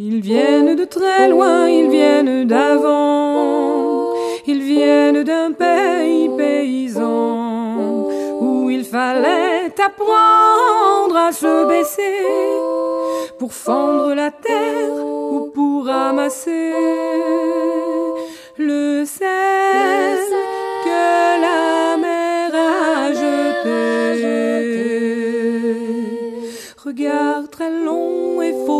Ils viennent de très loin, ils viennent d'avant, ils viennent d'un pays paysan où il fallait apprendre à se baisser pour fendre la terre ou pour ramasser le sel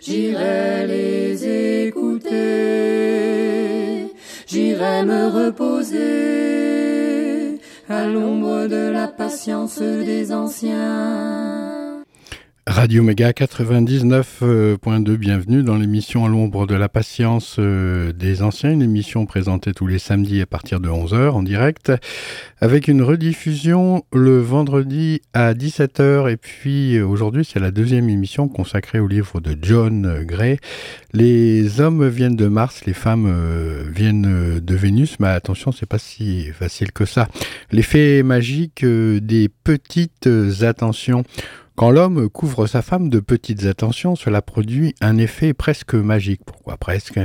J'irai les écouter, j'irai me reposer à l'ombre de la patience des anciens. Radio Méga 99.2, bienvenue dans l'émission à l'ombre de la patience euh, des anciens, une émission présentée tous les samedis à partir de 11h en direct, avec une rediffusion le vendredi à 17h et puis euh, aujourd'hui c'est la deuxième émission consacrée au livre de John Gray. Les hommes viennent de Mars, les femmes euh, viennent de Vénus, mais attention c'est pas si facile que ça. L'effet magique des petites attentions quand l'homme couvre sa femme de petites attentions, cela produit un effet presque magique. Pourquoi presque?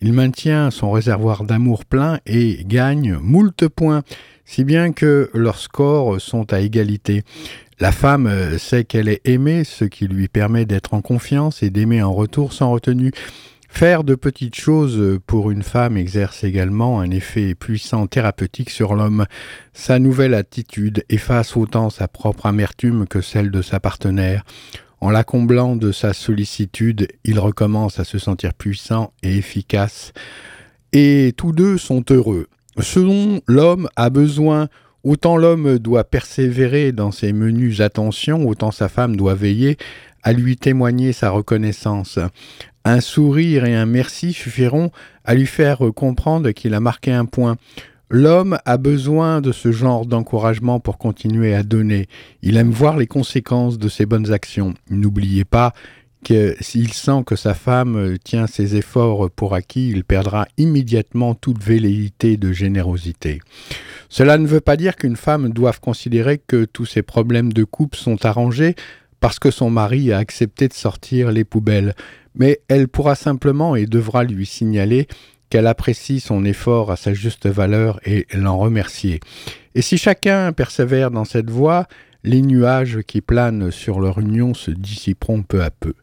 Il maintient son réservoir d'amour plein et gagne moult points, si bien que leurs scores sont à égalité. La femme sait qu'elle est aimée, ce qui lui permet d'être en confiance et d'aimer en retour sans retenue. Faire de petites choses pour une femme exerce également un effet puissant thérapeutique sur l'homme. Sa nouvelle attitude efface autant sa propre amertume que celle de sa partenaire. En la comblant de sa sollicitude, il recommence à se sentir puissant et efficace. Et tous deux sont heureux. Ce dont l'homme a besoin, autant l'homme doit persévérer dans ses menues attentions, autant sa femme doit veiller à lui témoigner sa reconnaissance. Un sourire et un merci suffiront à lui faire comprendre qu'il a marqué un point. L'homme a besoin de ce genre d'encouragement pour continuer à donner. Il aime voir les conséquences de ses bonnes actions. N'oubliez pas que s'il sent que sa femme tient ses efforts pour acquis, il perdra immédiatement toute velléité de générosité. Cela ne veut pas dire qu'une femme doive considérer que tous ses problèmes de couple sont arrangés parce que son mari a accepté de sortir les poubelles mais elle pourra simplement et devra lui signaler qu'elle apprécie son effort à sa juste valeur et l'en remercier. Et si chacun persévère dans cette voie, les nuages qui planent sur leur union se dissiperont peu à peu.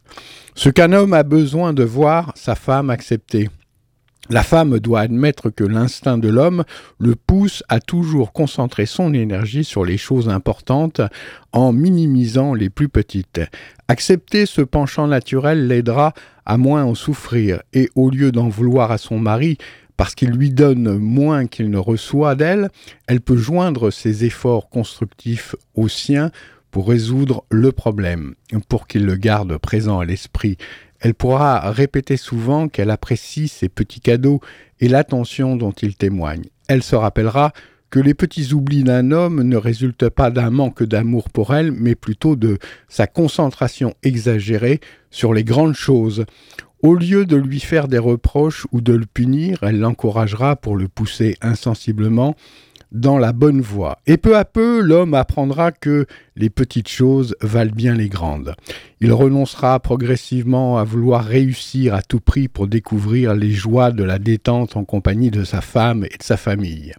Ce qu'un homme a besoin de voir sa femme accepter, la femme doit admettre que l'instinct de l'homme le pousse à toujours concentrer son énergie sur les choses importantes en minimisant les plus petites. Accepter ce penchant naturel l'aidera à moins en souffrir et au lieu d'en vouloir à son mari parce qu'il lui donne moins qu'il ne reçoit d'elle, elle peut joindre ses efforts constructifs aux siens pour résoudre le problème, pour qu'il le garde présent à l'esprit elle pourra répéter souvent qu'elle apprécie ses petits cadeaux et l'attention dont il témoigne. Elle se rappellera que les petits oublis d'un homme ne résultent pas d'un manque d'amour pour elle, mais plutôt de sa concentration exagérée sur les grandes choses. Au lieu de lui faire des reproches ou de le punir, elle l'encouragera pour le pousser insensiblement dans la bonne voie. Et peu à peu, l'homme apprendra que les petites choses valent bien les grandes. Il renoncera progressivement à vouloir réussir à tout prix pour découvrir les joies de la détente en compagnie de sa femme et de sa famille.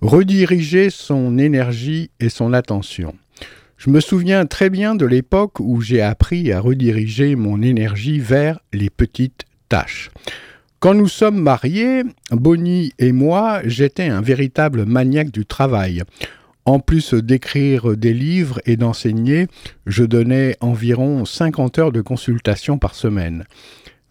Rediriger son énergie et son attention. Je me souviens très bien de l'époque où j'ai appris à rediriger mon énergie vers les petites tâches. Quand nous sommes mariés, Bonnie et moi, j'étais un véritable maniaque du travail. En plus d'écrire des livres et d'enseigner, je donnais environ 50 heures de consultation par semaine.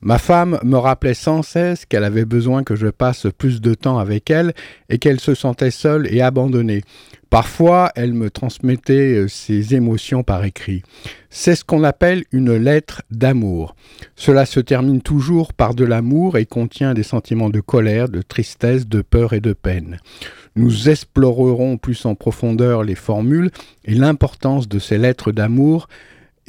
Ma femme me rappelait sans cesse qu'elle avait besoin que je passe plus de temps avec elle et qu'elle se sentait seule et abandonnée. Parfois, elle me transmettait euh, ses émotions par écrit. C'est ce qu'on appelle une lettre d'amour. Cela se termine toujours par de l'amour et contient des sentiments de colère, de tristesse, de peur et de peine. Nous explorerons plus en profondeur les formules et l'importance de ces lettres d'amour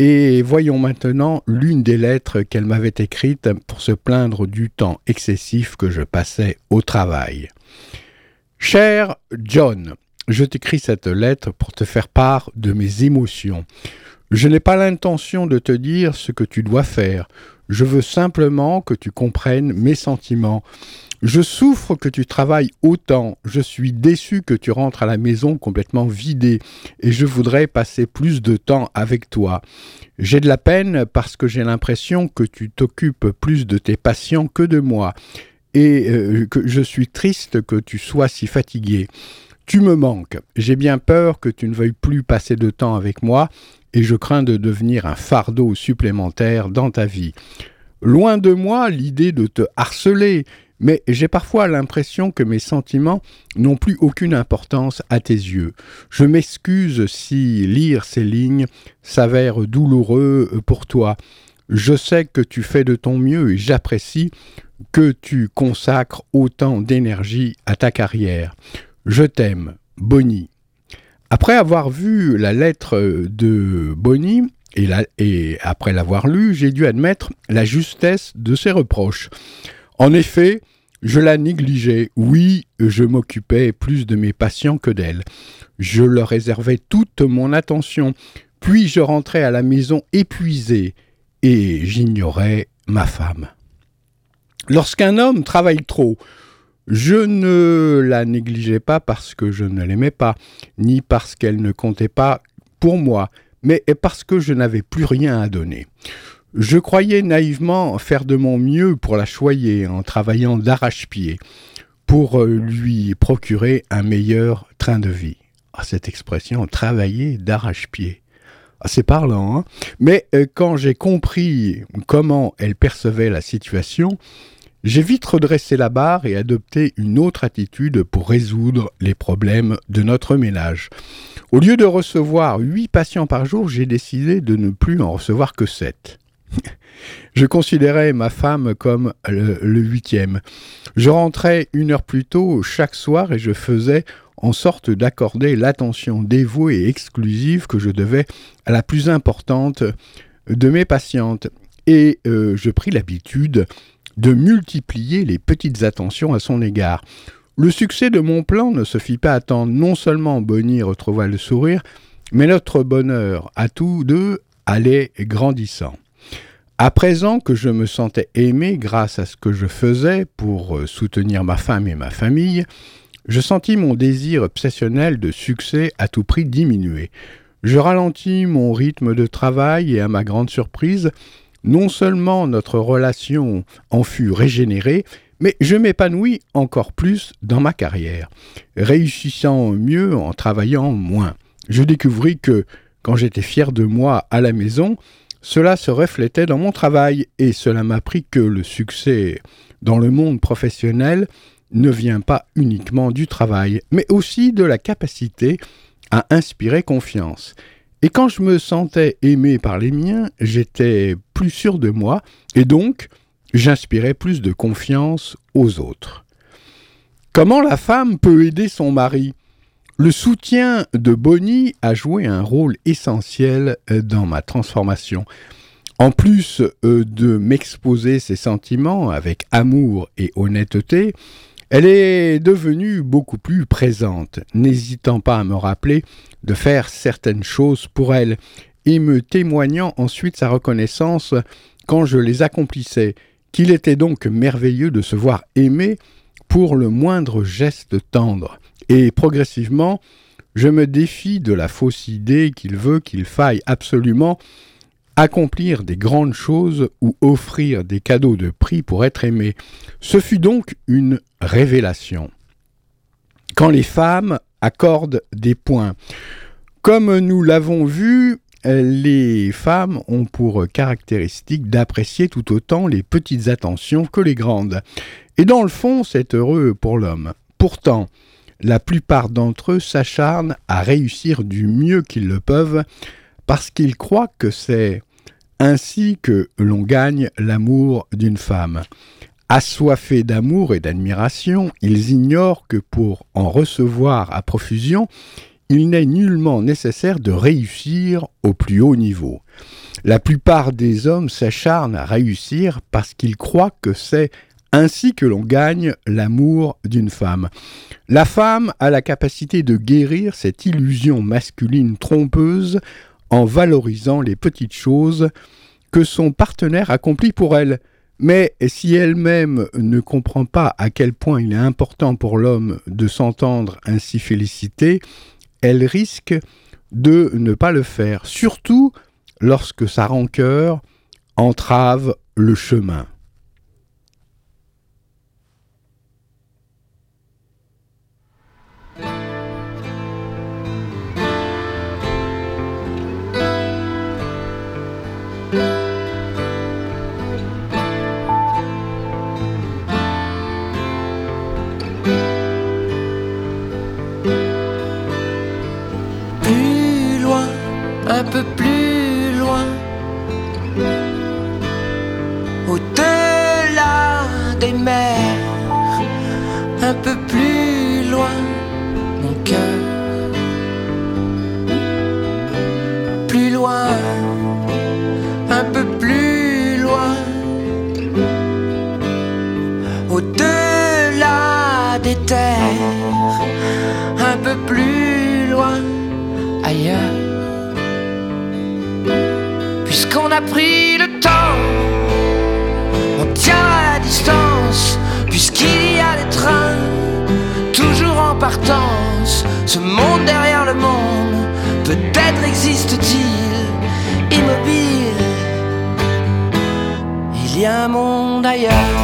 et voyons maintenant l'une des lettres qu'elle m'avait écrites pour se plaindre du temps excessif que je passais au travail. Cher John, je t'écris cette lettre pour te faire part de mes émotions. Je n'ai pas l'intention de te dire ce que tu dois faire. Je veux simplement que tu comprennes mes sentiments. Je souffre que tu travailles autant, je suis déçu que tu rentres à la maison complètement vidé, et je voudrais passer plus de temps avec toi. J'ai de la peine parce que j'ai l'impression que tu t'occupes plus de tes patients que de moi, et euh, que je suis triste que tu sois si fatigué. Tu me manques, j'ai bien peur que tu ne veuilles plus passer de temps avec moi, et je crains de devenir un fardeau supplémentaire dans ta vie. Loin de moi l'idée de te harceler, mais j'ai parfois l'impression que mes sentiments n'ont plus aucune importance à tes yeux. Je m'excuse si lire ces lignes s'avère douloureux pour toi. Je sais que tu fais de ton mieux et j'apprécie que tu consacres autant d'énergie à ta carrière. Je t'aime, Bonnie. Après avoir vu la lettre de Bonnie, et, et après l'avoir lue, j'ai dû admettre la justesse de ses reproches. En effet, je la négligeais. Oui, je m'occupais plus de mes patients que d'elle. Je leur réservais toute mon attention. Puis je rentrais à la maison épuisé et j'ignorais ma femme. Lorsqu'un homme travaille trop, je ne la négligeais pas parce que je ne l'aimais pas, ni parce qu'elle ne comptait pas pour moi, mais parce que je n'avais plus rien à donner. Je croyais naïvement faire de mon mieux pour la choyer en travaillant d'arrache-pied pour euh, lui procurer un meilleur train de vie. Ah, cette expression, travailler d'arrache-pied. Ah, c'est parlant, hein Mais euh, quand j'ai compris comment elle percevait la situation, j'ai vite redressé la barre et adopté une autre attitude pour résoudre les problèmes de notre ménage. Au lieu de recevoir huit patients par jour, j'ai décidé de ne plus en recevoir que sept. Je considérais ma femme comme le, huitième. Je rentrais une heure plus tôt chaque soir et je faisais en sorte d'accorder l'attention dévouée et exclusive que je devais à la plus importante de mes patientes. Et euh, je pris l'habitude de multiplier les petites attentions à son égard. Le succès de mon plan ne se fit pas attendre. Non seulement Bonnie retrouva le sourire, mais notre bonheur à tous deux allait grandissant. À présent que je me sentais aimé grâce à ce que je faisais pour euh, soutenir ma femme et ma famille, je sentis mon désir obsessionnel de succès à tout prix diminuer. Je ralentis mon rythme de travail et à ma grande surprise, non seulement notre relation en fut régénérée, mais je m'épanouis encore plus dans ma carrière, réussissant mieux en travaillant moins. Je découvris que, quand j'étais fier de moi à la maison, cela se reflétait dans mon travail et cela m'a appris que le succès dans le monde professionnel ne vient pas uniquement du travail, mais aussi de la capacité à inspirer confiance. Et quand je me sentais aimé par les miens, j'étais plus sûr de moi et donc j'inspirais plus de confiance aux autres. Comment la femme peut aider son mari? Le soutien de Bonnie a joué un rôle essentiel euh, dans ma transformation. En plus euh, de m'exposer ses sentiments avec amour et honnêteté, elle est devenue beaucoup plus présente, n'hésitant pas à me rappeler de faire certaines choses pour elle et me témoignant ensuite sa reconnaissance quand je les accomplissais, qu'il était donc merveilleux de se voir aimé pour le moindre geste tendre. Et progressivement, je me défie de la fausse idée qu'il veut qu'il faille absolument accomplir des grandes choses ou offrir des cadeaux de prix pour être aimé. Ce fut donc une révélation. Quand les femmes accordent des points, comme nous l'avons vu, les femmes ont pour caractéristique d'apprécier tout autant les petites attentions que les grandes. Et dans le fond, c'est heureux pour l'homme. Pourtant, la plupart d'entre eux s'acharnent à réussir du mieux qu'ils le peuvent parce qu'ils croient que c'est ainsi que l'on gagne l'amour d'une femme. Assoiffés d'amour et d'admiration, ils ignorent que pour en recevoir à profusion, il n'est nullement nécessaire de réussir au plus haut niveau. La plupart des hommes s'acharnent à réussir parce qu'ils croient que c'est ainsi que l'on gagne l'amour d'une femme. La femme a la capacité de guérir cette illusion masculine trompeuse en valorisant les petites choses que son partenaire accomplit pour elle. Mais si elle-même ne comprend pas à quel point il est important pour l'homme de s'entendre ainsi félicité, elle risque de ne pas le faire, surtout lorsque sa rancœur entrave le chemin. Puisqu'on a pris le temps. On tient à la distance, puisqu'il y a des trains, toujours en partance. Ce monde derrière le monde, peut-être existe-t-il immobile. Il y a un monde ailleurs.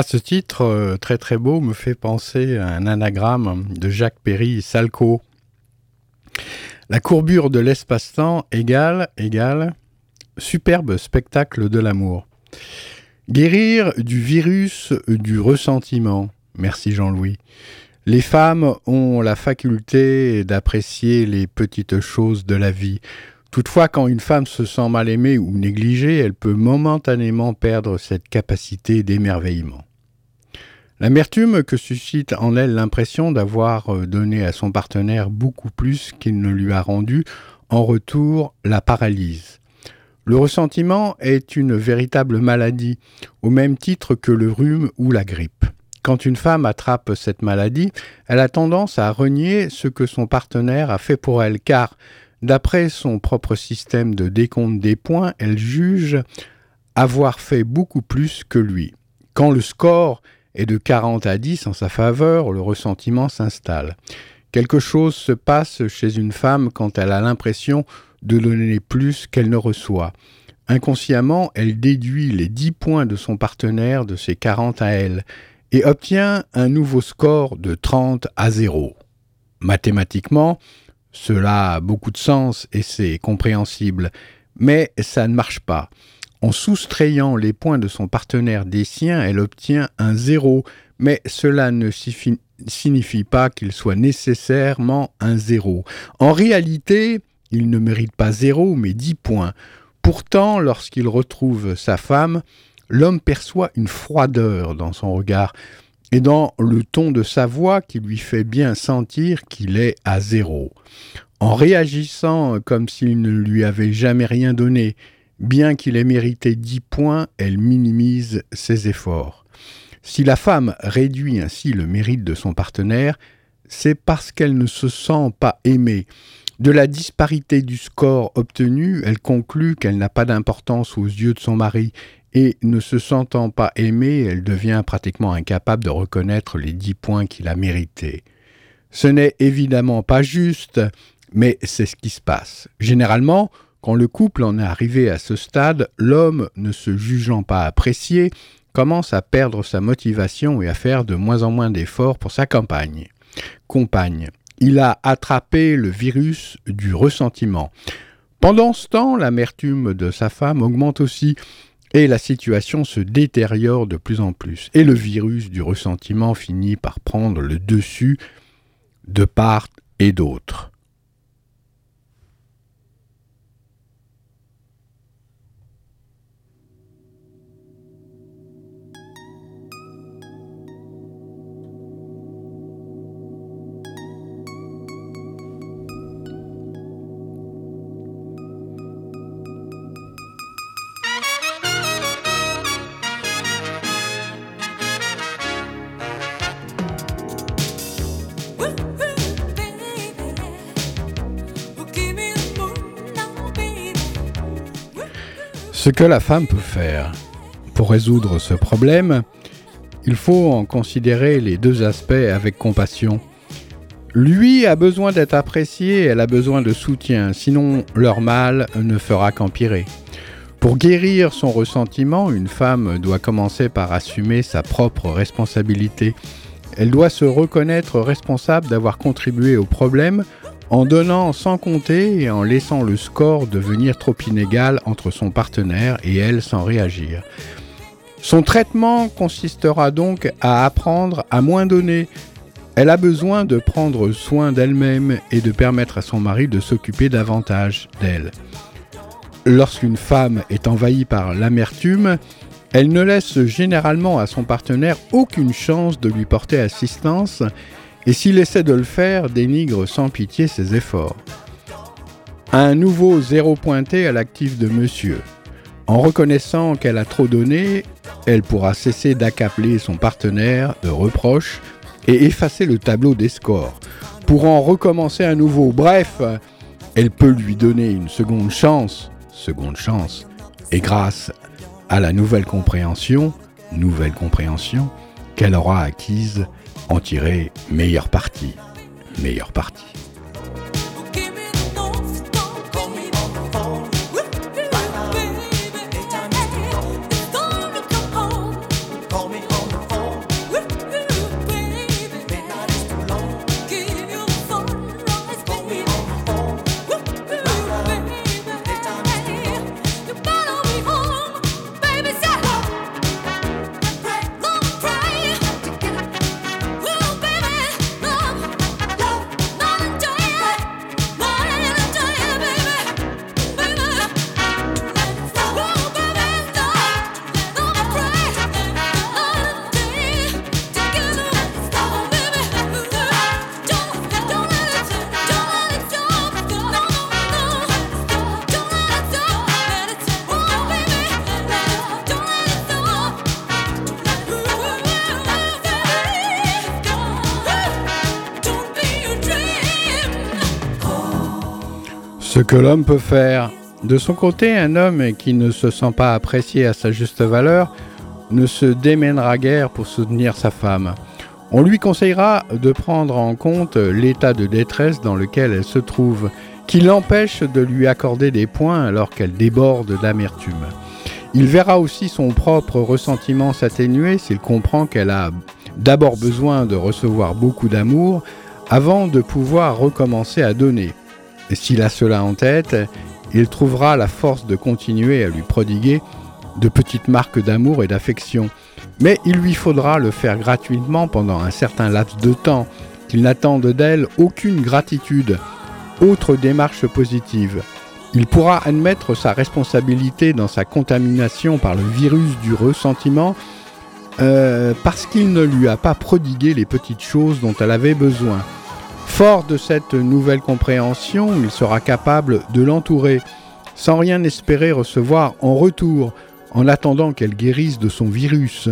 Ah, ce titre, euh, très très beau, me fait penser à un anagramme de Jacques Perry, Salco. La courbure de l'espace-temps égale, égale, superbe spectacle de l'amour. Guérir du virus du ressentiment. Merci Jean-Louis. Les femmes ont la faculté d'apprécier les petites choses de la vie. Toutefois, quand une femme se sent mal aimée ou négligée, elle peut momentanément perdre cette capacité d'émerveillement. L'amertume que suscite en elle l'impression d'avoir euh, donné à son partenaire beaucoup plus qu'il ne lui a rendu, en retour la paralyse. Le ressentiment est une véritable maladie, au même titre que le rhume ou la grippe. Quand une femme attrape cette maladie, elle a tendance à renier ce que son partenaire a fait pour elle, car, d'après son propre système de décompte des points, elle juge avoir fait beaucoup plus que lui. Quand le score et de 40 à 10 en sa faveur, le ressentiment s'installe. Quelque chose se passe chez une femme quand elle a l'impression de donner plus qu'elle ne reçoit. Inconsciemment, elle déduit les 10 points de son partenaire de ses 40 à elle et obtient un nouveau score de 30 à 0. Mathématiquement, cela a beaucoup de sens et c'est compréhensible, mais ça ne marche pas. En soustrayant les points de son partenaire des siens, elle obtient un zéro, mais cela ne signifie pas qu'il soit nécessairement un zéro. En réalité, il ne mérite pas zéro, mais dix points. Pourtant, lorsqu'il retrouve sa femme, l'homme perçoit une froideur dans son regard et dans le ton de sa voix qui lui fait bien sentir qu'il est à zéro. En réagissant comme s'il ne lui avait jamais rien donné, Bien qu'il ait mérité 10 points, elle minimise ses efforts. Si la femme réduit ainsi le mérite de son partenaire, c'est parce qu'elle ne se sent pas aimée. De la disparité du score obtenu, elle conclut qu'elle n'a pas d'importance aux yeux de son mari, et ne se sentant pas aimée, elle devient pratiquement incapable de reconnaître les dix points qu'il a mérités. Ce n'est évidemment pas juste, mais c'est ce qui se passe. Généralement, quand le couple en est arrivé à ce stade, l'homme, ne se jugeant pas apprécié, commence à perdre sa motivation et à faire de moins en moins d'efforts pour sa campagne. Compagne. Il a attrapé le virus du ressentiment. Pendant ce temps, l'amertume de sa femme augmente aussi et la situation se détériore de plus en plus. Et le virus du ressentiment finit par prendre le dessus de part et d'autre. Ce que la femme peut faire pour résoudre ce problème, il faut en considérer les deux aspects avec compassion. Lui a besoin d'être apprécié, elle a besoin de soutien, sinon leur mal ne fera qu'empirer. Pour guérir son ressentiment, une femme doit commencer par assumer sa propre responsabilité. Elle doit se reconnaître responsable d'avoir contribué au problème en donnant sans compter et en laissant le score devenir trop inégal entre son partenaire et elle sans réagir. Son traitement consistera donc à apprendre à moins donner. Elle a besoin de prendre soin d'elle-même et de permettre à son mari de s'occuper davantage d'elle. Lorsqu'une femme est envahie par l'amertume, elle ne laisse généralement à son partenaire aucune chance de lui porter assistance et s'il essaie de le faire, dénigre sans pitié ses efforts. Un nouveau zéro pointé à l'actif de monsieur. En reconnaissant qu'elle a trop donné, elle pourra cesser d'accapler son partenaire de reproches et effacer le tableau des scores. Pour en recommencer à nouveau, bref, elle peut lui donner une seconde chance, seconde chance, et grâce à la nouvelle compréhension, nouvelle compréhension qu'elle aura acquise, en tirer meilleure partie. Meilleure partie. Que l'homme peut faire. De son côté, un homme qui ne se sent pas apprécié à sa juste valeur ne se démènera guère pour soutenir sa femme. On lui conseillera de prendre en compte l'état de détresse dans lequel elle se trouve, qui l'empêche de lui accorder des points alors qu'elle déborde d'amertume. Il verra aussi son propre ressentiment s'atténuer s'il comprend qu'elle a d'abord besoin de recevoir beaucoup d'amour avant de pouvoir recommencer à donner. S'il a cela en tête, il trouvera la force de continuer à lui prodiguer de petites marques d'amour et d'affection. Mais il lui faudra le faire gratuitement pendant un certain laps de temps, qu'il n'attende d'elle aucune gratitude, autre démarche positive. Il pourra admettre sa responsabilité dans sa contamination par le virus du ressentiment euh, parce qu'il ne lui a pas prodigué les petites choses dont elle avait besoin. Fort de cette nouvelle compréhension, il sera capable de l'entourer, sans rien espérer recevoir en retour, en attendant qu'elle guérisse de son virus.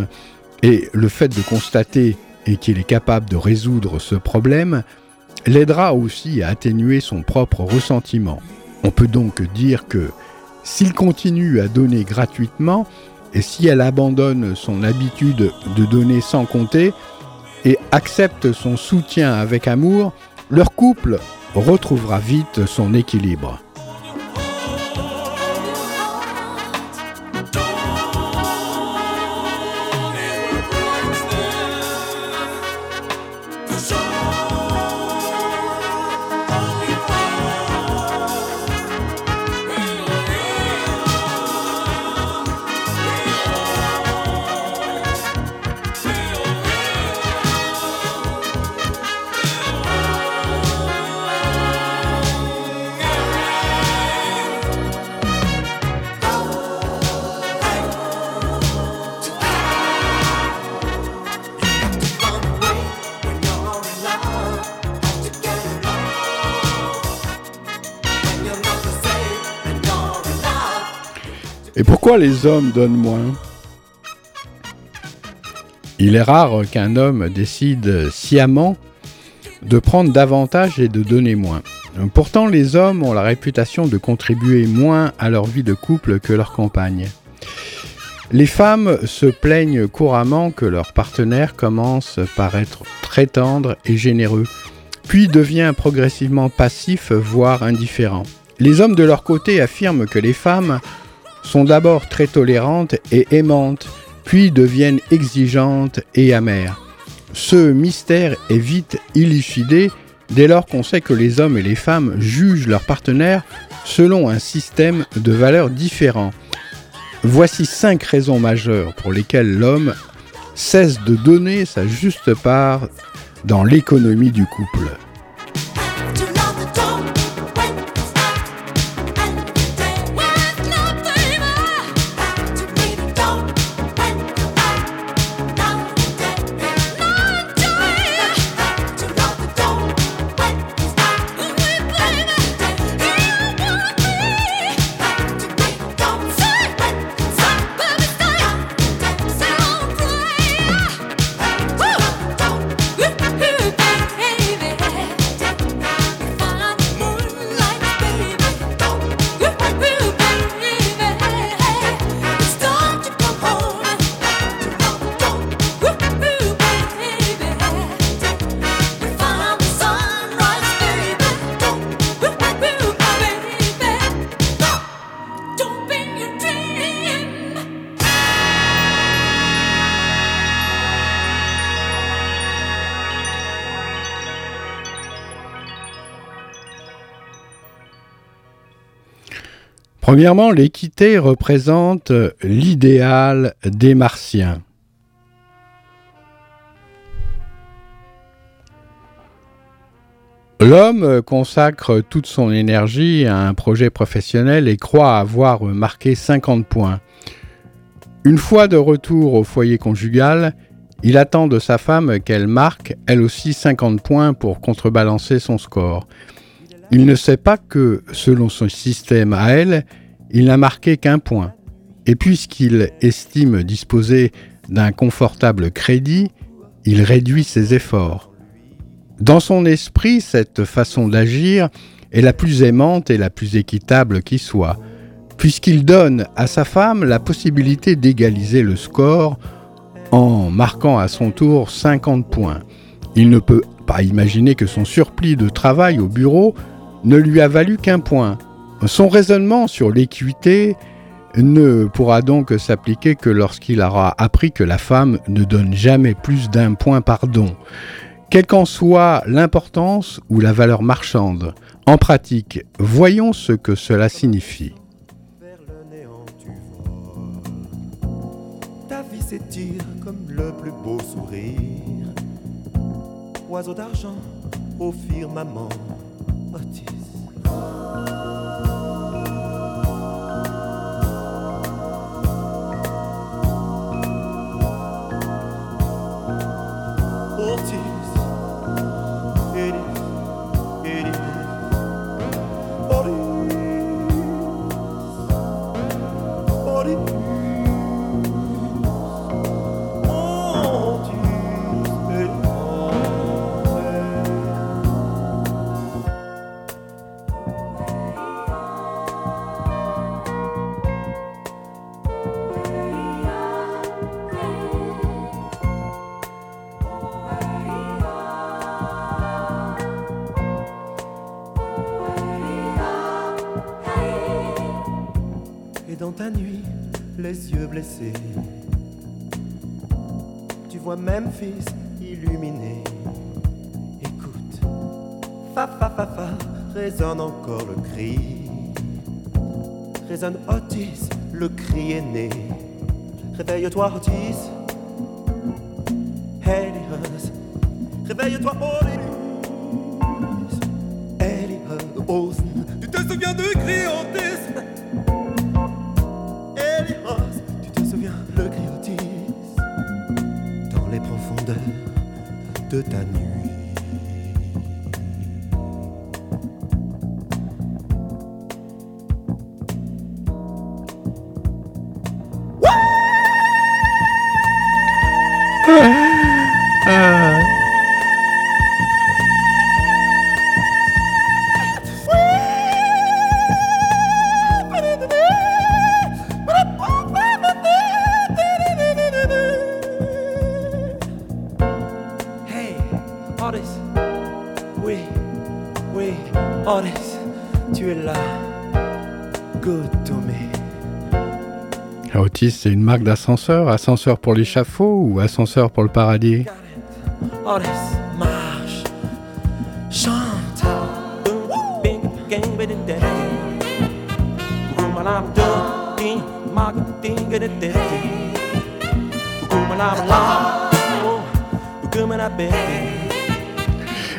Et le fait de constater et qu'il est capable de résoudre ce problème l'aidera aussi à atténuer son propre ressentiment. On peut donc dire que s'il continue à donner gratuitement, et si elle abandonne son habitude de donner sans compter, et accepte son soutien avec amour, leur couple retrouvera vite son équilibre. Pourquoi les hommes donnent moins? Il est rare qu'un homme décide sciemment de prendre davantage et de donner moins. Pourtant, les hommes ont la réputation de contribuer moins à leur vie de couple que leurs compagnes. Les femmes se plaignent couramment que leur partenaire commence par être très tendre et généreux, puis devient progressivement passif, voire indifférent. Les hommes de leur côté affirment que les femmes sont d'abord très tolérantes et aimantes, puis deviennent exigeantes et amères. Ce mystère est vite élucidé dès lors qu'on sait que les hommes et les femmes jugent leurs partenaires selon un système de valeurs différents. Voici cinq raisons majeures pour lesquelles l'homme cesse de donner sa juste part dans l'économie du couple. Premièrement, l'équité représente l'idéal des martiens. L'homme consacre toute son énergie à un projet professionnel et croit avoir marqué 50 points. Une fois de retour au foyer conjugal, il attend de sa femme qu'elle marque elle aussi 50 points pour contrebalancer son score. Il ne sait pas que, selon son système à elle, il n'a marqué qu'un point. Et puisqu'il estime disposer d'un confortable crédit, il réduit ses efforts. Dans son esprit, cette façon d'agir est la plus aimante et la plus équitable qui soit, puisqu'il donne à sa femme la possibilité d'égaliser le score en marquant à son tour 50 points. Il ne peut pas imaginer que son surplis de travail au bureau ne lui a valu qu'un point. Son raisonnement sur l'équité ne pourra donc s'appliquer que lorsqu'il aura appris que la femme ne donne jamais plus d'un point par don, quelle qu'en soit l'importance ou la valeur marchande. En pratique, voyons ce que cela signifie. Ta vie s'étire comme le plus beau sourire. Oiseau d'argent au firmament. Otis, résonne encore le cri. Résonne Otis, le cri est né. Réveille-toi Otis. Marque d'ascenseur Ascenseur pour l'échafaud ou ascenseur pour le paradis? Marche, chante.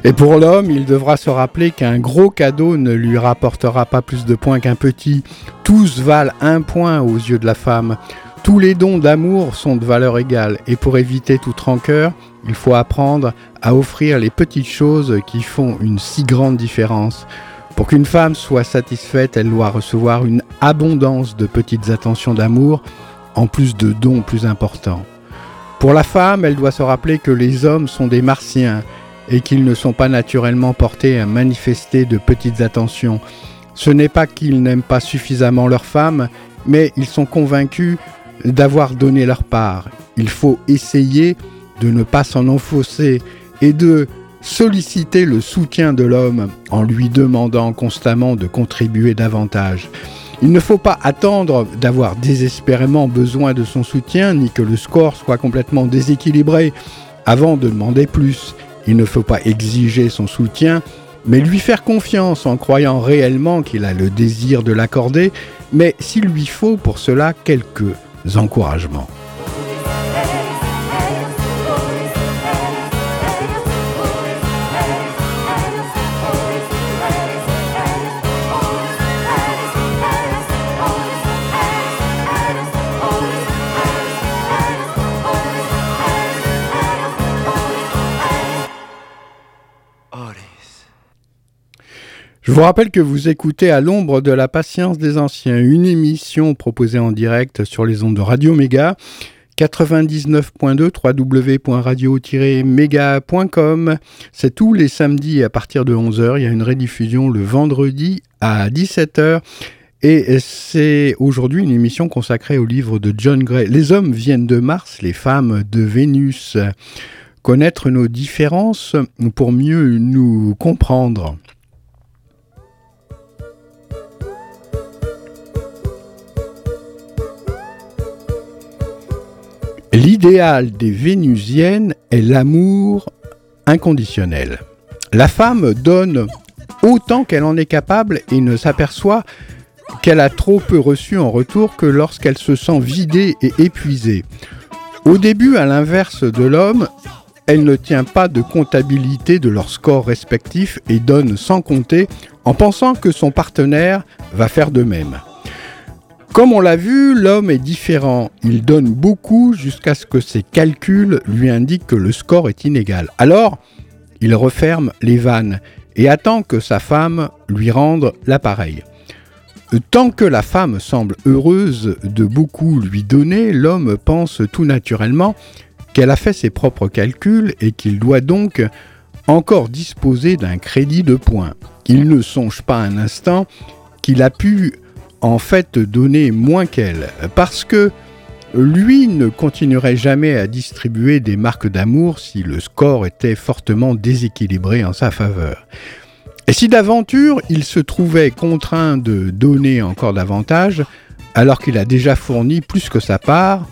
Et pour l'homme, il devra se rappeler qu'un gros cadeau ne lui rapportera pas plus de points qu'un petit. Tous valent un point aux yeux de la femme. Tous les dons d'amour sont de valeur égale. Et pour éviter toute rancœur, il faut apprendre à offrir les petites choses qui font une si grande différence. Pour qu'une femme soit satisfaite, elle doit recevoir une abondance de petites attentions d'amour, en plus de dons plus importants. Pour la femme, elle doit se rappeler que les hommes sont des martiens et qu'ils ne sont pas naturellement portés à manifester de petites attentions. Ce n'est pas qu'ils n'aiment pas suffisamment leur femme, mais ils sont convaincus d'avoir donné leur part. Il faut essayer de ne pas s'en enfoncer et de solliciter le soutien de l'homme en lui demandant constamment de contribuer davantage. Il ne faut pas attendre d'avoir désespérément besoin de son soutien, ni que le score soit complètement déséquilibré, avant de demander plus. Il ne faut pas exiger son soutien, mais lui faire confiance en croyant réellement qu'il a le désir de l'accorder, mais s'il lui faut pour cela quelques encouragements. Je vous rappelle que vous écoutez à l'ombre de la patience des anciens, une émission proposée en direct sur les ondes de Radio Méga 99.2 www.radio-mega.com. C'est tous les samedis à partir de 11h. Il y a une rediffusion le vendredi à 17h. Et c'est aujourd'hui une émission consacrée au livre de John Gray. Les hommes viennent de Mars, les femmes de Vénus. Connaître nos différences pour mieux nous comprendre. L'idéal des Vénusiennes est l'amour inconditionnel. La femme donne autant qu'elle en est capable et ne s'aperçoit qu'elle a trop peu reçu en retour que lorsqu'elle se sent vidée et épuisée. Au début, à l'inverse de l'homme, elle ne tient pas de comptabilité de leurs scores respectifs et donne sans compter en pensant que son partenaire va faire de même. Comme on l'a vu, l'homme est différent. Il donne beaucoup jusqu'à ce que ses calculs lui indiquent que le score est inégal. Alors, il referme les vannes et attend que sa femme lui rende l'appareil. Tant que la femme semble heureuse de beaucoup lui donner, l'homme pense tout naturellement qu'elle a fait ses propres calculs et qu'il doit donc encore disposer d'un crédit de points. Il ne songe pas un instant qu'il a pu en fait donner moins qu'elle, parce que lui ne continuerait jamais à distribuer des marques d'amour si le score était fortement déséquilibré en sa faveur. Et si d'aventure il se trouvait contraint de donner encore davantage, alors qu'il a déjà fourni plus que sa part,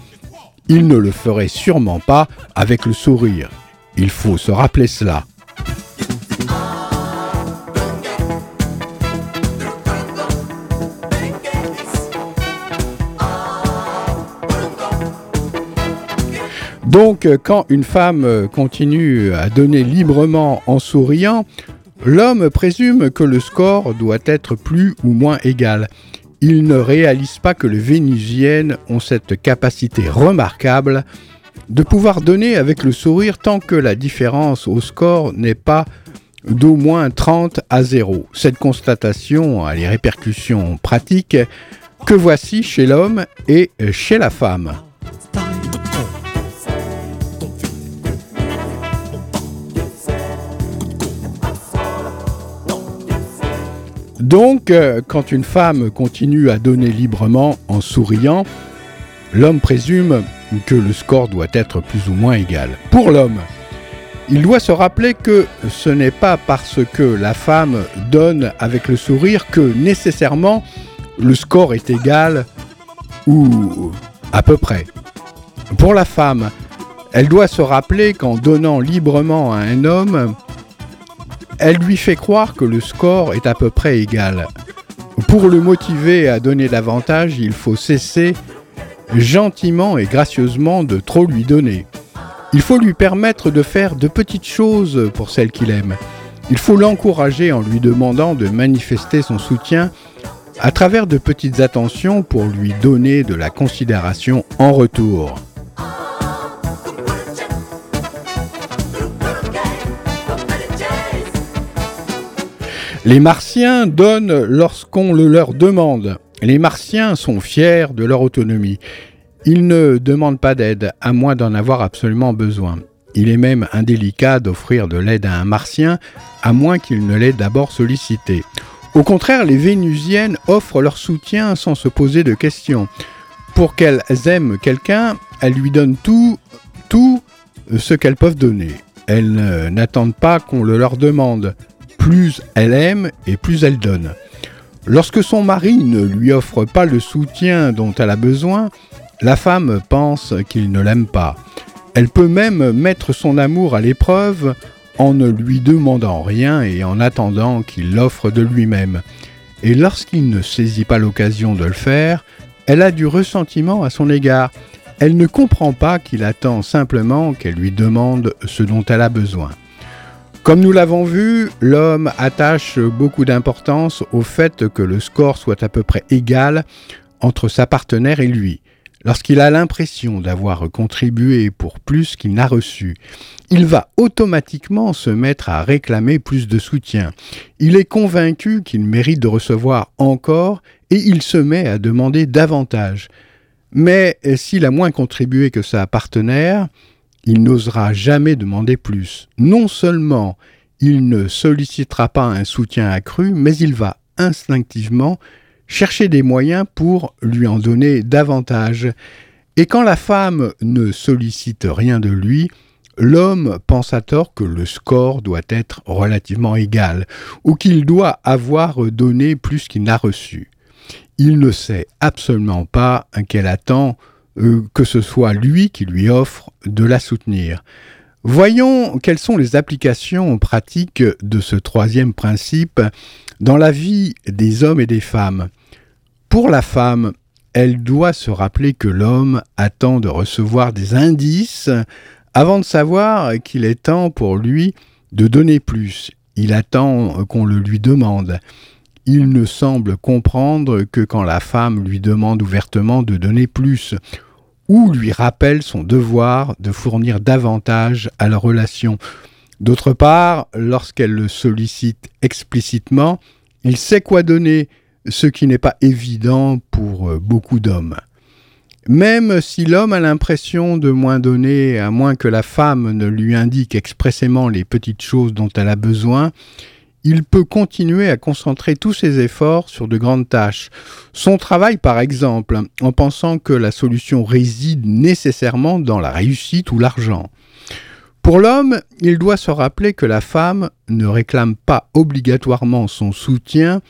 il ne le ferait sûrement pas avec le sourire. Il faut se rappeler cela. Donc, quand une femme continue à donner librement en souriant, L'homme présume que le score doit être plus ou moins égal. Il ne réalise pas que les Vénusiennes ont cette capacité remarquable de pouvoir donner avec le sourire tant que la différence au score n'est pas d'au moins 30 à 0. Cette constatation a les répercussions pratiques que voici chez l'homme et chez la femme. Donc, euh, quand une femme continue à donner librement en souriant, l'homme présume que le score doit être plus ou moins égal. Pour l'homme, il doit se rappeler que ce n'est pas parce que la femme donne avec le sourire que nécessairement le score est égal ou à peu près. Pour la femme, elle doit se rappeler qu'en donnant librement à un homme, elle lui fait croire que le score est à peu près égal. Pour le motiver à donner davantage, il faut cesser gentiment et gracieusement de trop lui donner. Il faut lui permettre de faire de petites choses pour celle qu'il aime. Il faut l'encourager en lui demandant de manifester son soutien à travers de petites attentions pour lui donner de la considération en retour. Les Martiens donnent lorsqu'on le leur demande. Les Martiens sont fiers de leur autonomie. Ils ne demandent pas d'aide, à moins d'en avoir absolument besoin. Il est même indélicat d'offrir de l'aide à un Martien, à moins qu'il ne l'ait d'abord sollicité. Au contraire, les Vénusiennes offrent leur soutien sans se poser de questions. Pour qu'elles aiment quelqu'un, elles lui donnent tout, tout ce qu'elles peuvent donner. Elles n'attendent pas qu'on le leur demande plus elle aime et plus elle donne. Lorsque son mari ne lui offre pas le soutien dont elle a besoin, la femme pense qu'il ne l'aime pas. Elle peut même mettre son amour à l'épreuve en ne lui demandant rien et en attendant qu'il l'offre de lui-même. Et lorsqu'il ne saisit pas l'occasion de le faire, elle a du ressentiment à son égard. Elle ne comprend pas qu'il attend simplement qu'elle lui demande ce dont elle a besoin. Comme nous l'avons vu, l'homme attache beaucoup d'importance au fait que le score soit à peu près égal entre sa partenaire et lui. Lorsqu'il a l'impression d'avoir contribué pour plus qu'il n'a reçu, il va automatiquement se mettre à réclamer plus de soutien. Il est convaincu qu'il mérite de recevoir encore et il se met à demander davantage. Mais s'il a moins contribué que sa partenaire, il n'osera jamais demander plus. Non seulement il ne sollicitera pas un soutien accru, mais il va instinctivement chercher des moyens pour lui en donner davantage. Et quand la femme ne sollicite rien de lui, l'homme pense à tort que le score doit être relativement égal, ou qu'il doit avoir donné plus qu'il n'a reçu. Il ne sait absolument pas qu'elle attend que ce soit lui qui lui offre de la soutenir. Voyons quelles sont les applications pratiques de ce troisième principe dans la vie des hommes et des femmes. Pour la femme, elle doit se rappeler que l'homme attend de recevoir des indices avant de savoir qu'il est temps pour lui de donner plus. Il attend qu'on le lui demande. Il ne semble comprendre que quand la femme lui demande ouvertement de donner plus, ou lui rappelle son devoir de fournir davantage à la relation. D'autre part, lorsqu'elle le sollicite explicitement, il sait quoi donner, ce qui n'est pas évident pour euh, beaucoup d'hommes. Même si l'homme a l'impression de moins donner, à moins que la femme ne lui indique expressément les petites choses dont elle a besoin, il peut continuer à concentrer tous ses efforts sur de grandes tâches. Son travail, par exemple, en pensant que la solution réside nécessairement dans la réussite ou l'argent. Pour l'homme, il doit se rappeler que la femme ne réclame pas obligatoirement son soutien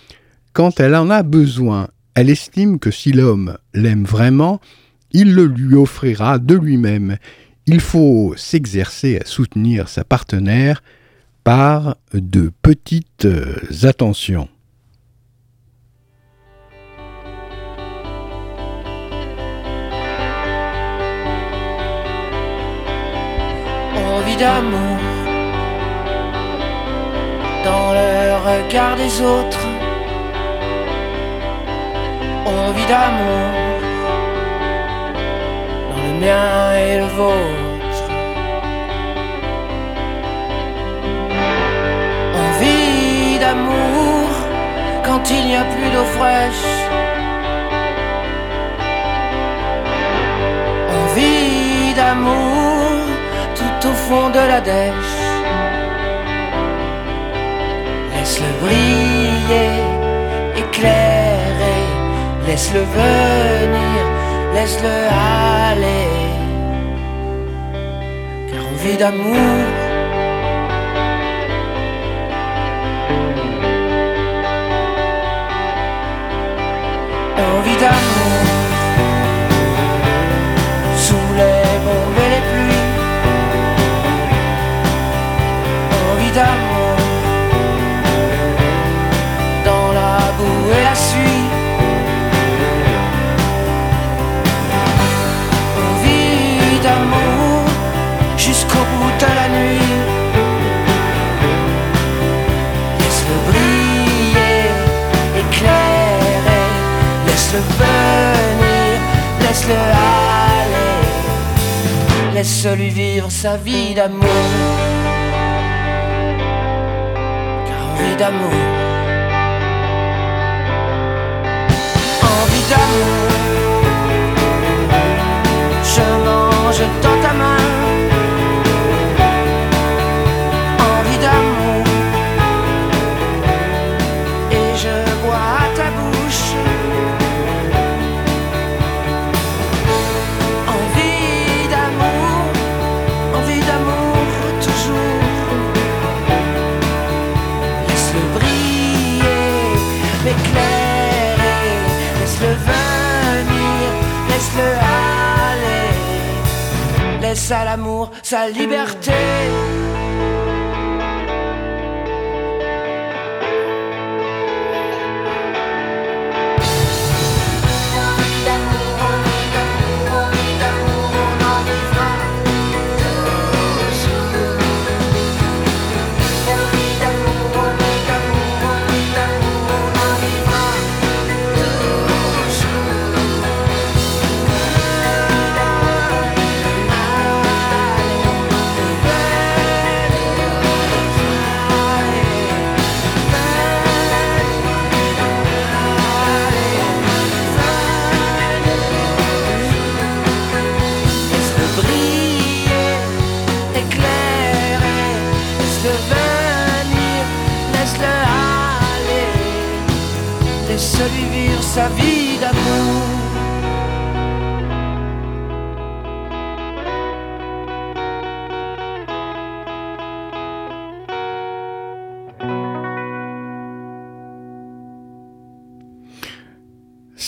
quand elle en a besoin. Elle estime que si l'homme l'aime vraiment, il le lui offrira de lui-même. Il faut s'exercer à soutenir sa partenaire par de petites attentions. Envie d'amour dans le regard des autres. Envie d'amour dans le mien et le vôtre. D'amour quand il n'y a plus d'eau fraîche. Envie d'amour tout au fond de la dèche. Laisse-le briller, éclairer, laisse-le venir, laisse-le aller. Car envie d'amour envie d'amour laisse-le venir, laisse-le aller, laisse-lui vivre sa vie d'amour. Car envie d'amour, envie d'amour, l'amour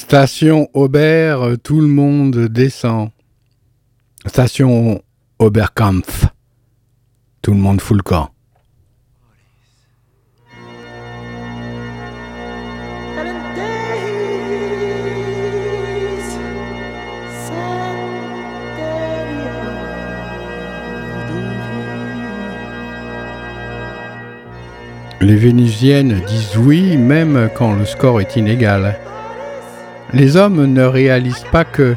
Station Aubert, tout le monde descend. Station Oberkampf, tout le monde fout le camp. Les Vénusiennes disent oui même quand le score est inégal. Les hommes ne réalisent pas que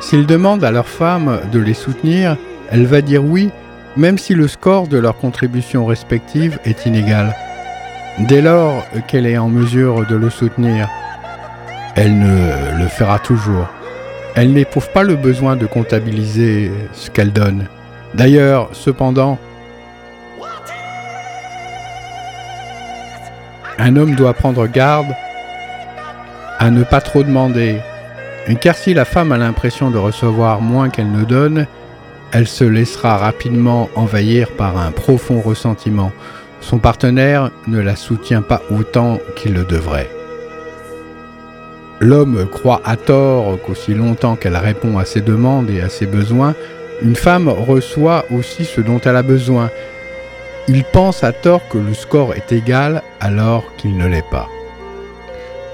s'ils demandent à leur femme de les soutenir, elle va dire oui, même si le score de leur contribution respective est inégal. Dès lors qu'elle est en mesure de le soutenir, elle ne le fera toujours. Elle n'éprouve pas le besoin de comptabiliser ce qu'elle donne. D'ailleurs, cependant, un homme doit prendre garde à ne pas trop demander, car si la femme a l'impression de recevoir moins qu'elle ne donne, elle se laissera rapidement envahir par un profond ressentiment. Son partenaire ne la soutient pas autant qu'il le devrait. L'homme croit à tort qu'aussi longtemps qu'elle répond à ses demandes et à ses besoins, une femme reçoit aussi ce dont elle a besoin. Il pense à tort que le score est égal alors qu'il ne l'est pas.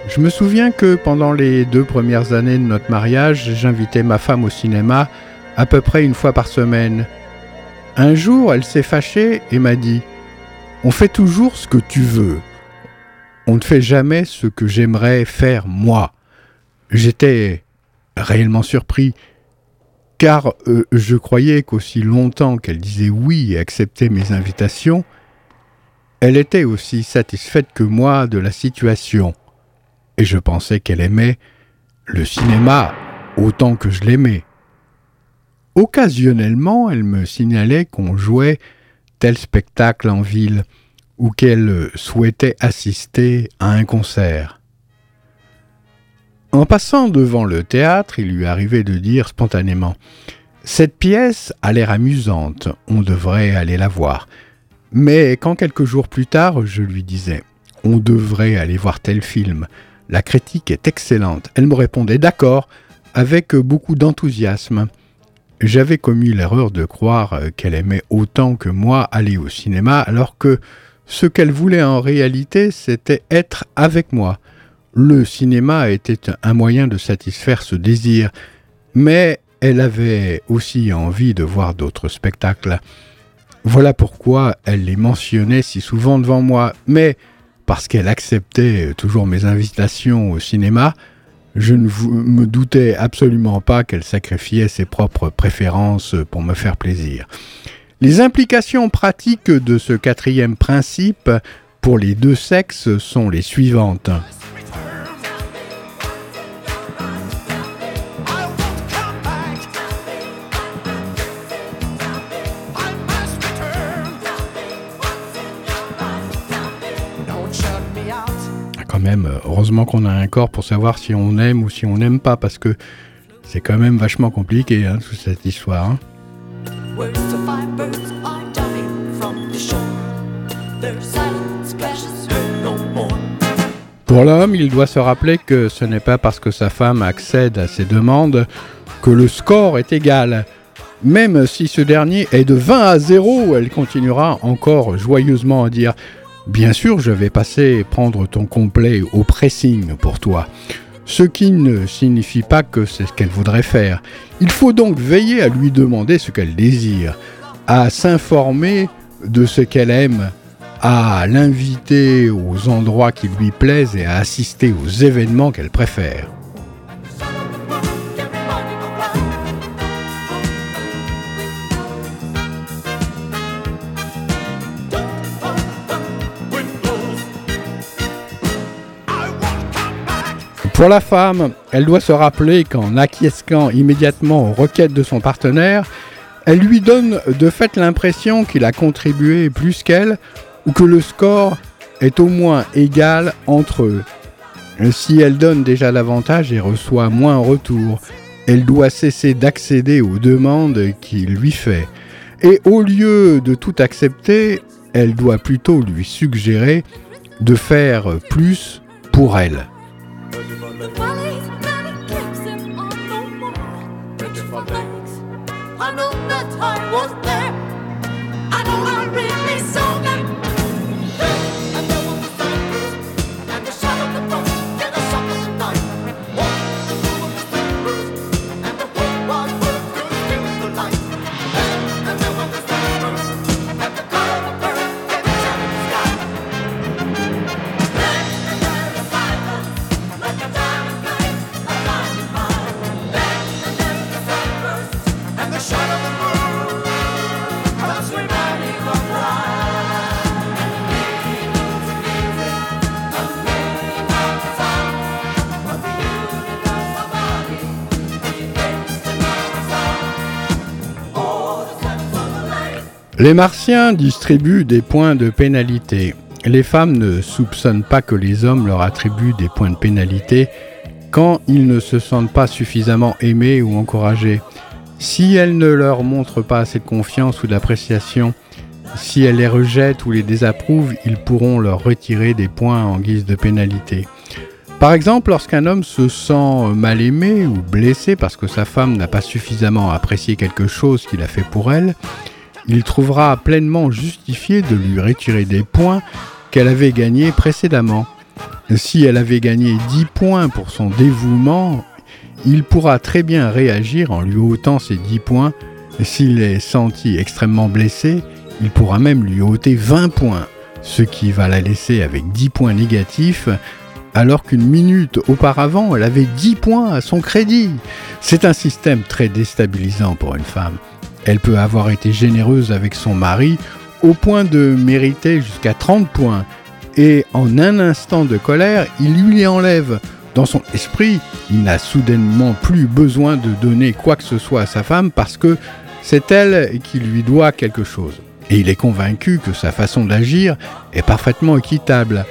Je me souviens que pendant les deux premières années de notre mariage, j'invitais ma femme au cinéma à peu près une fois par semaine. Un jour, elle s'est fâchée et m'a dit ⁇ On fait toujours ce que tu veux. On ne fait jamais ce que j'aimerais faire moi. ⁇ J'étais réellement surpris, car euh, je croyais qu'aussi longtemps qu'elle disait oui et acceptait mes invitations, elle était aussi satisfaite que moi de la situation et je pensais qu'elle aimait le cinéma autant que je l'aimais. Occasionnellement, elle me signalait qu'on jouait tel spectacle en ville ou qu'elle souhaitait assister à un concert. En passant devant le théâtre, il lui arrivait de dire spontanément Cette pièce a l'air amusante, on devrait aller la voir. Mais quand quelques jours plus tard, je lui disais On devrait aller voir tel film, la critique est excellente. Elle me répondait d'accord, avec beaucoup d'enthousiasme. J'avais commis l'erreur de croire qu'elle aimait autant que moi aller au cinéma, alors que ce qu'elle voulait en réalité, c'était être avec moi. Le cinéma était un moyen de satisfaire ce désir, mais elle avait aussi envie de voir d'autres spectacles. Voilà pourquoi elle les mentionnait si souvent devant moi, mais parce qu'elle acceptait toujours mes invitations au cinéma, je ne me doutais absolument pas qu'elle sacrifiait ses propres préférences pour me faire plaisir. Les implications pratiques de ce quatrième principe pour les deux sexes sont les suivantes. Même, heureusement qu'on a un corps pour savoir si on aime ou si on n'aime pas, parce que c'est quand même vachement compliqué, hein, toute cette histoire. Hein. Pour l'homme, il doit se rappeler que ce n'est pas parce que sa femme accède à ses demandes que le score est égal. Même si ce dernier est de 20 à 0, elle continuera encore joyeusement à dire Bien sûr, je vais passer prendre ton complet au pressing pour toi. Ce qui ne signifie pas que c'est ce qu'elle voudrait faire. Il faut donc veiller à lui demander ce qu'elle désire, à s'informer de ce qu'elle aime, à l'inviter aux endroits qui lui plaisent et à assister aux événements qu'elle préfère. Pour la femme, elle doit se rappeler qu'en acquiesçant immédiatement aux requêtes de son partenaire, elle lui donne de fait l'impression qu'il a contribué plus qu'elle ou que le score est au moins égal entre eux. Si elle donne déjà l'avantage et reçoit moins en retour, elle doit cesser d'accéder aux demandes qu'il lui fait. Et au lieu de tout accepter, elle doit plutôt lui suggérer de faire plus pour elle. the valleys that keeps him on no more. Reaching for legs, I know that I was. Les Martiens distribuent des points de pénalité. Les femmes ne soupçonnent pas que les hommes leur attribuent des points de pénalité quand ils ne se sentent pas suffisamment aimés ou encouragés. Si elles ne leur montrent pas assez de confiance ou d'appréciation, si elles les rejettent ou les désapprouvent, ils pourront leur retirer des points en guise de pénalité. Par exemple, lorsqu'un homme se sent mal aimé ou blessé parce que sa femme n'a pas suffisamment apprécié quelque chose qu'il a fait pour elle, il trouvera pleinement justifié de lui retirer des points qu'elle avait gagnés précédemment. Si elle avait gagné 10 points pour son dévouement, il pourra très bien réagir en lui ôtant ces 10 points. S'il est senti extrêmement blessé, il pourra même lui ôter 20 points, ce qui va la laisser avec 10 points négatifs, alors qu'une minute auparavant, elle avait 10 points à son crédit. C'est un système très déstabilisant pour une femme. Elle peut avoir été généreuse avec son mari au point de mériter jusqu'à 30 points. Et en un instant de colère, il lui enlève. Dans son esprit, il n'a soudainement plus besoin de donner quoi que ce soit à sa femme parce que c'est elle qui lui doit quelque chose. Et il est convaincu que sa façon d'agir est parfaitement équitable.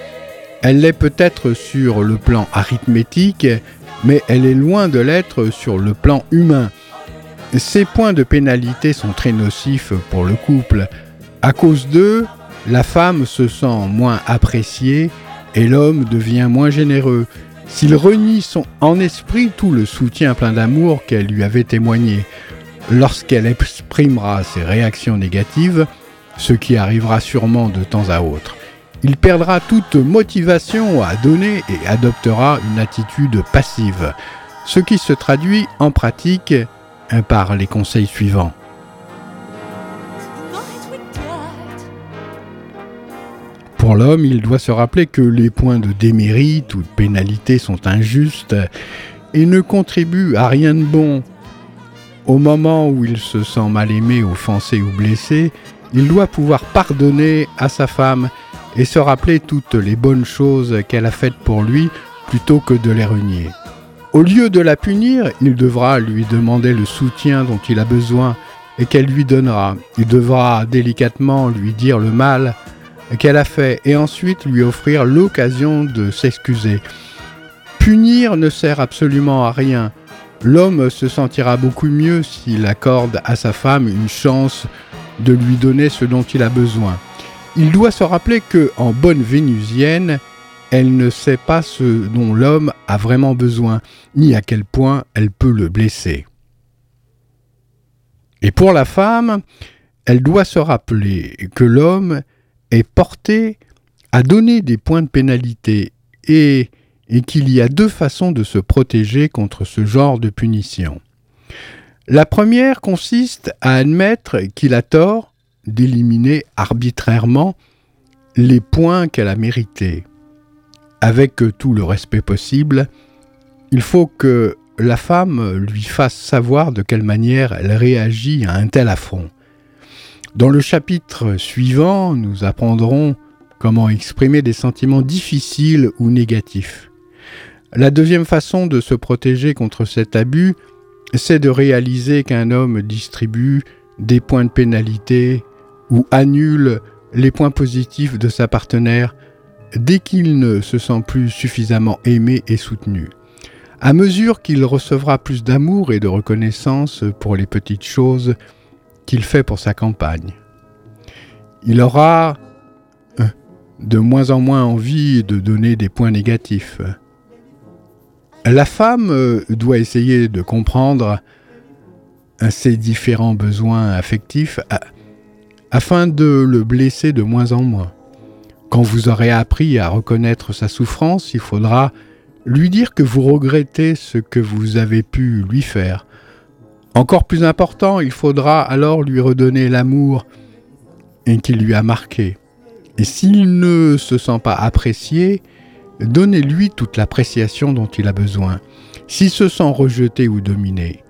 Elle l'est peut-être sur le plan arithmétique, mais elle est loin de l'être sur le plan humain. Ces points de pénalité sont très nocifs pour le couple. À cause d'eux, la femme se sent moins appréciée et l'homme devient moins généreux. S'il renie son, en esprit tout le soutien plein d'amour qu'elle lui avait témoigné, lorsqu'elle exprimera ses réactions négatives, ce qui arrivera sûrement de temps à autre, il perdra toute motivation à donner et adoptera une attitude passive, ce qui se traduit en pratique par les conseils suivants. Pour l'homme, il doit se rappeler que les points de démérite ou de pénalité sont injustes et ne contribuent à rien de bon. Au moment où il se sent mal aimé, offensé ou blessé, il doit pouvoir pardonner à sa femme et se rappeler toutes les bonnes choses qu'elle a faites pour lui plutôt que de les renier. Au lieu de la punir, il devra lui demander le soutien dont il a besoin et qu'elle lui donnera. Il devra délicatement lui dire le mal qu'elle a fait et ensuite lui offrir l'occasion de s'excuser. Punir ne sert absolument à rien. L'homme se sentira beaucoup mieux s'il accorde à sa femme une chance de lui donner ce dont il a besoin. Il doit se rappeler que, en bonne vénusienne, elle ne sait pas ce dont l'homme a vraiment besoin, ni à quel point elle peut le blesser. Et pour la femme, elle doit se rappeler que l'homme est porté à donner des points de pénalité et, qu'il y a deux façons de se protéger contre ce genre de punition. La première consiste à admettre qu'il a tort d'éliminer arbitrairement les points qu'elle a mérités avec tout le respect possible, il faut que la femme lui fasse savoir de quelle manière elle réagit à un tel affront. Dans le chapitre suivant, nous apprendrons comment exprimer des sentiments difficiles ou négatifs. La deuxième façon de se protéger contre cet abus, c'est de réaliser qu'un homme distribue des points de pénalité ou annule les points positifs de sa partenaire dès qu'il ne se sent plus suffisamment aimé et soutenu. À mesure qu'il recevra plus d'amour et de reconnaissance pour les petites choses qu'il fait pour sa campagne, il aura euh, de moins en moins envie de donner des points négatifs. La femme euh, doit essayer de comprendre ses différents besoins affectifs afin de le blesser de moins en moins. Quand vous aurez appris à reconnaître sa souffrance, il faudra lui dire que vous regrettez ce que vous avez pu lui faire. Encore plus important, il faudra alors lui redonner l'amour qu'il lui a marqué. Et s'il ne se sent pas apprécié, donnez-lui toute l'appréciation dont il a besoin. S'il se sent rejeté ou dominé,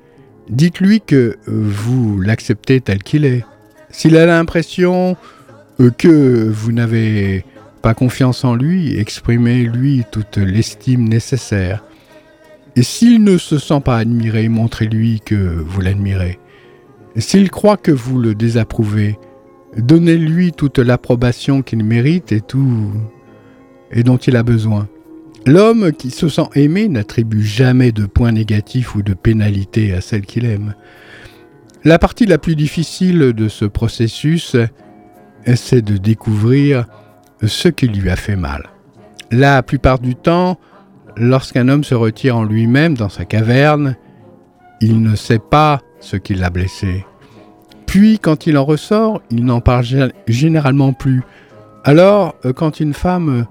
dites-lui que vous l'acceptez tel qu'il est. S'il a l'impression que vous n'avez pas confiance en lui, exprimez-lui toute l'estime nécessaire. Et s'il ne se sent pas admiré, montrez-lui que vous l'admirez. S'il croit que vous le désapprouvez, donnez-lui toute l'approbation qu'il mérite et tout et dont il a besoin. L'homme qui se sent aimé n'attribue jamais de points négatifs ou de pénalités à celle qu'il aime. La partie la plus difficile de ce processus, c'est de découvrir ce qui lui a fait mal. La plupart du temps, lorsqu'un homme se retire en lui-même dans sa caverne, il ne sait pas ce qui l'a blessé. Puis, quand il en ressort, il n'en parle généralement plus. Alors, euh, quand une femme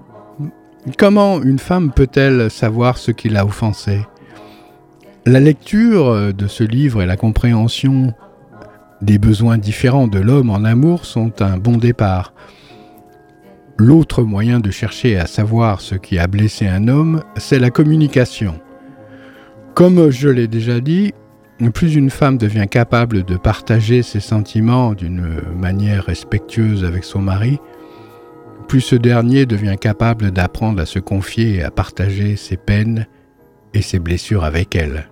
Comment une femme peut-elle savoir ce qui l'a offensé? La lecture de ce livre et la compréhension des besoins différents de l'homme en amour sont un bon départ. L'autre moyen de chercher à savoir ce qui a blessé un homme, c'est la communication. Comme je l'ai déjà dit, plus une femme devient capable de partager ses sentiments d'une manière respectueuse avec son mari, plus ce dernier devient capable d'apprendre à se confier et à partager ses peines et ses blessures avec elle.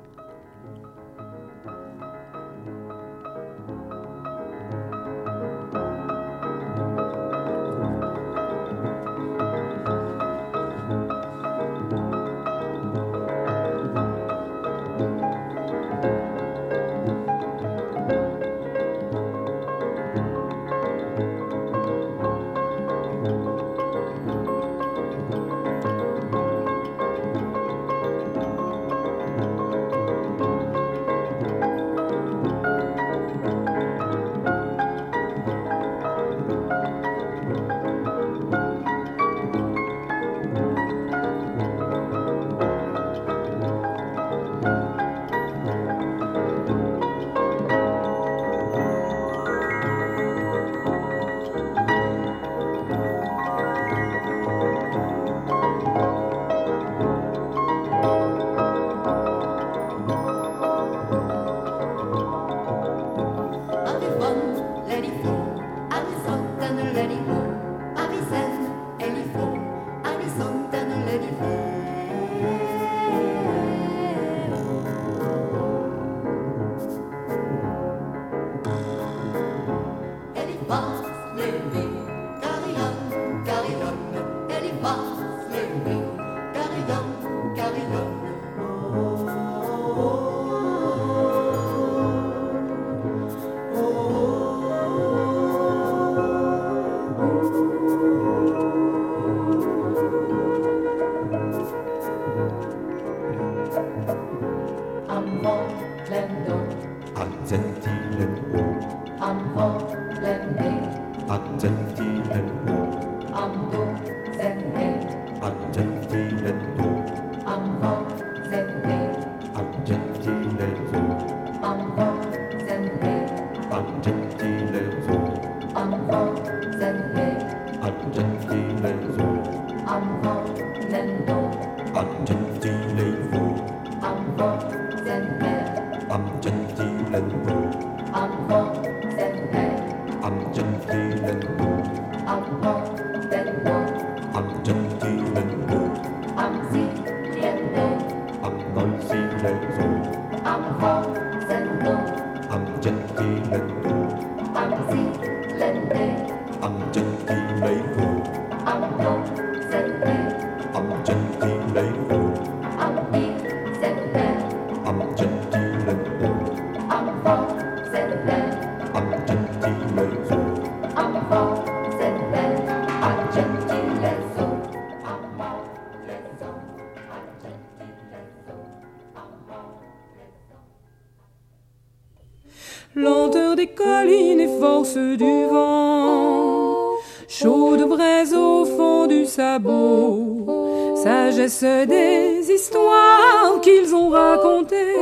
des histoires qu'ils ont racontées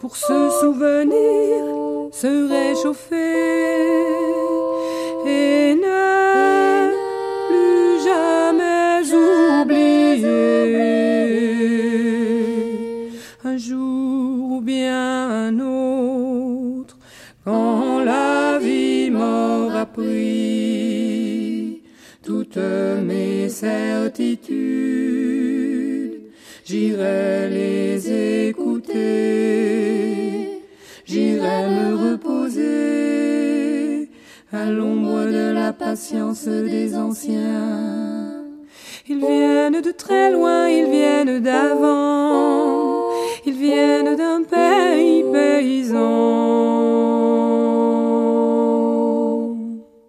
pour se souvenir, se réchauffer? patience des anciens. Ils viennent de très loin, ils viennent d'avant.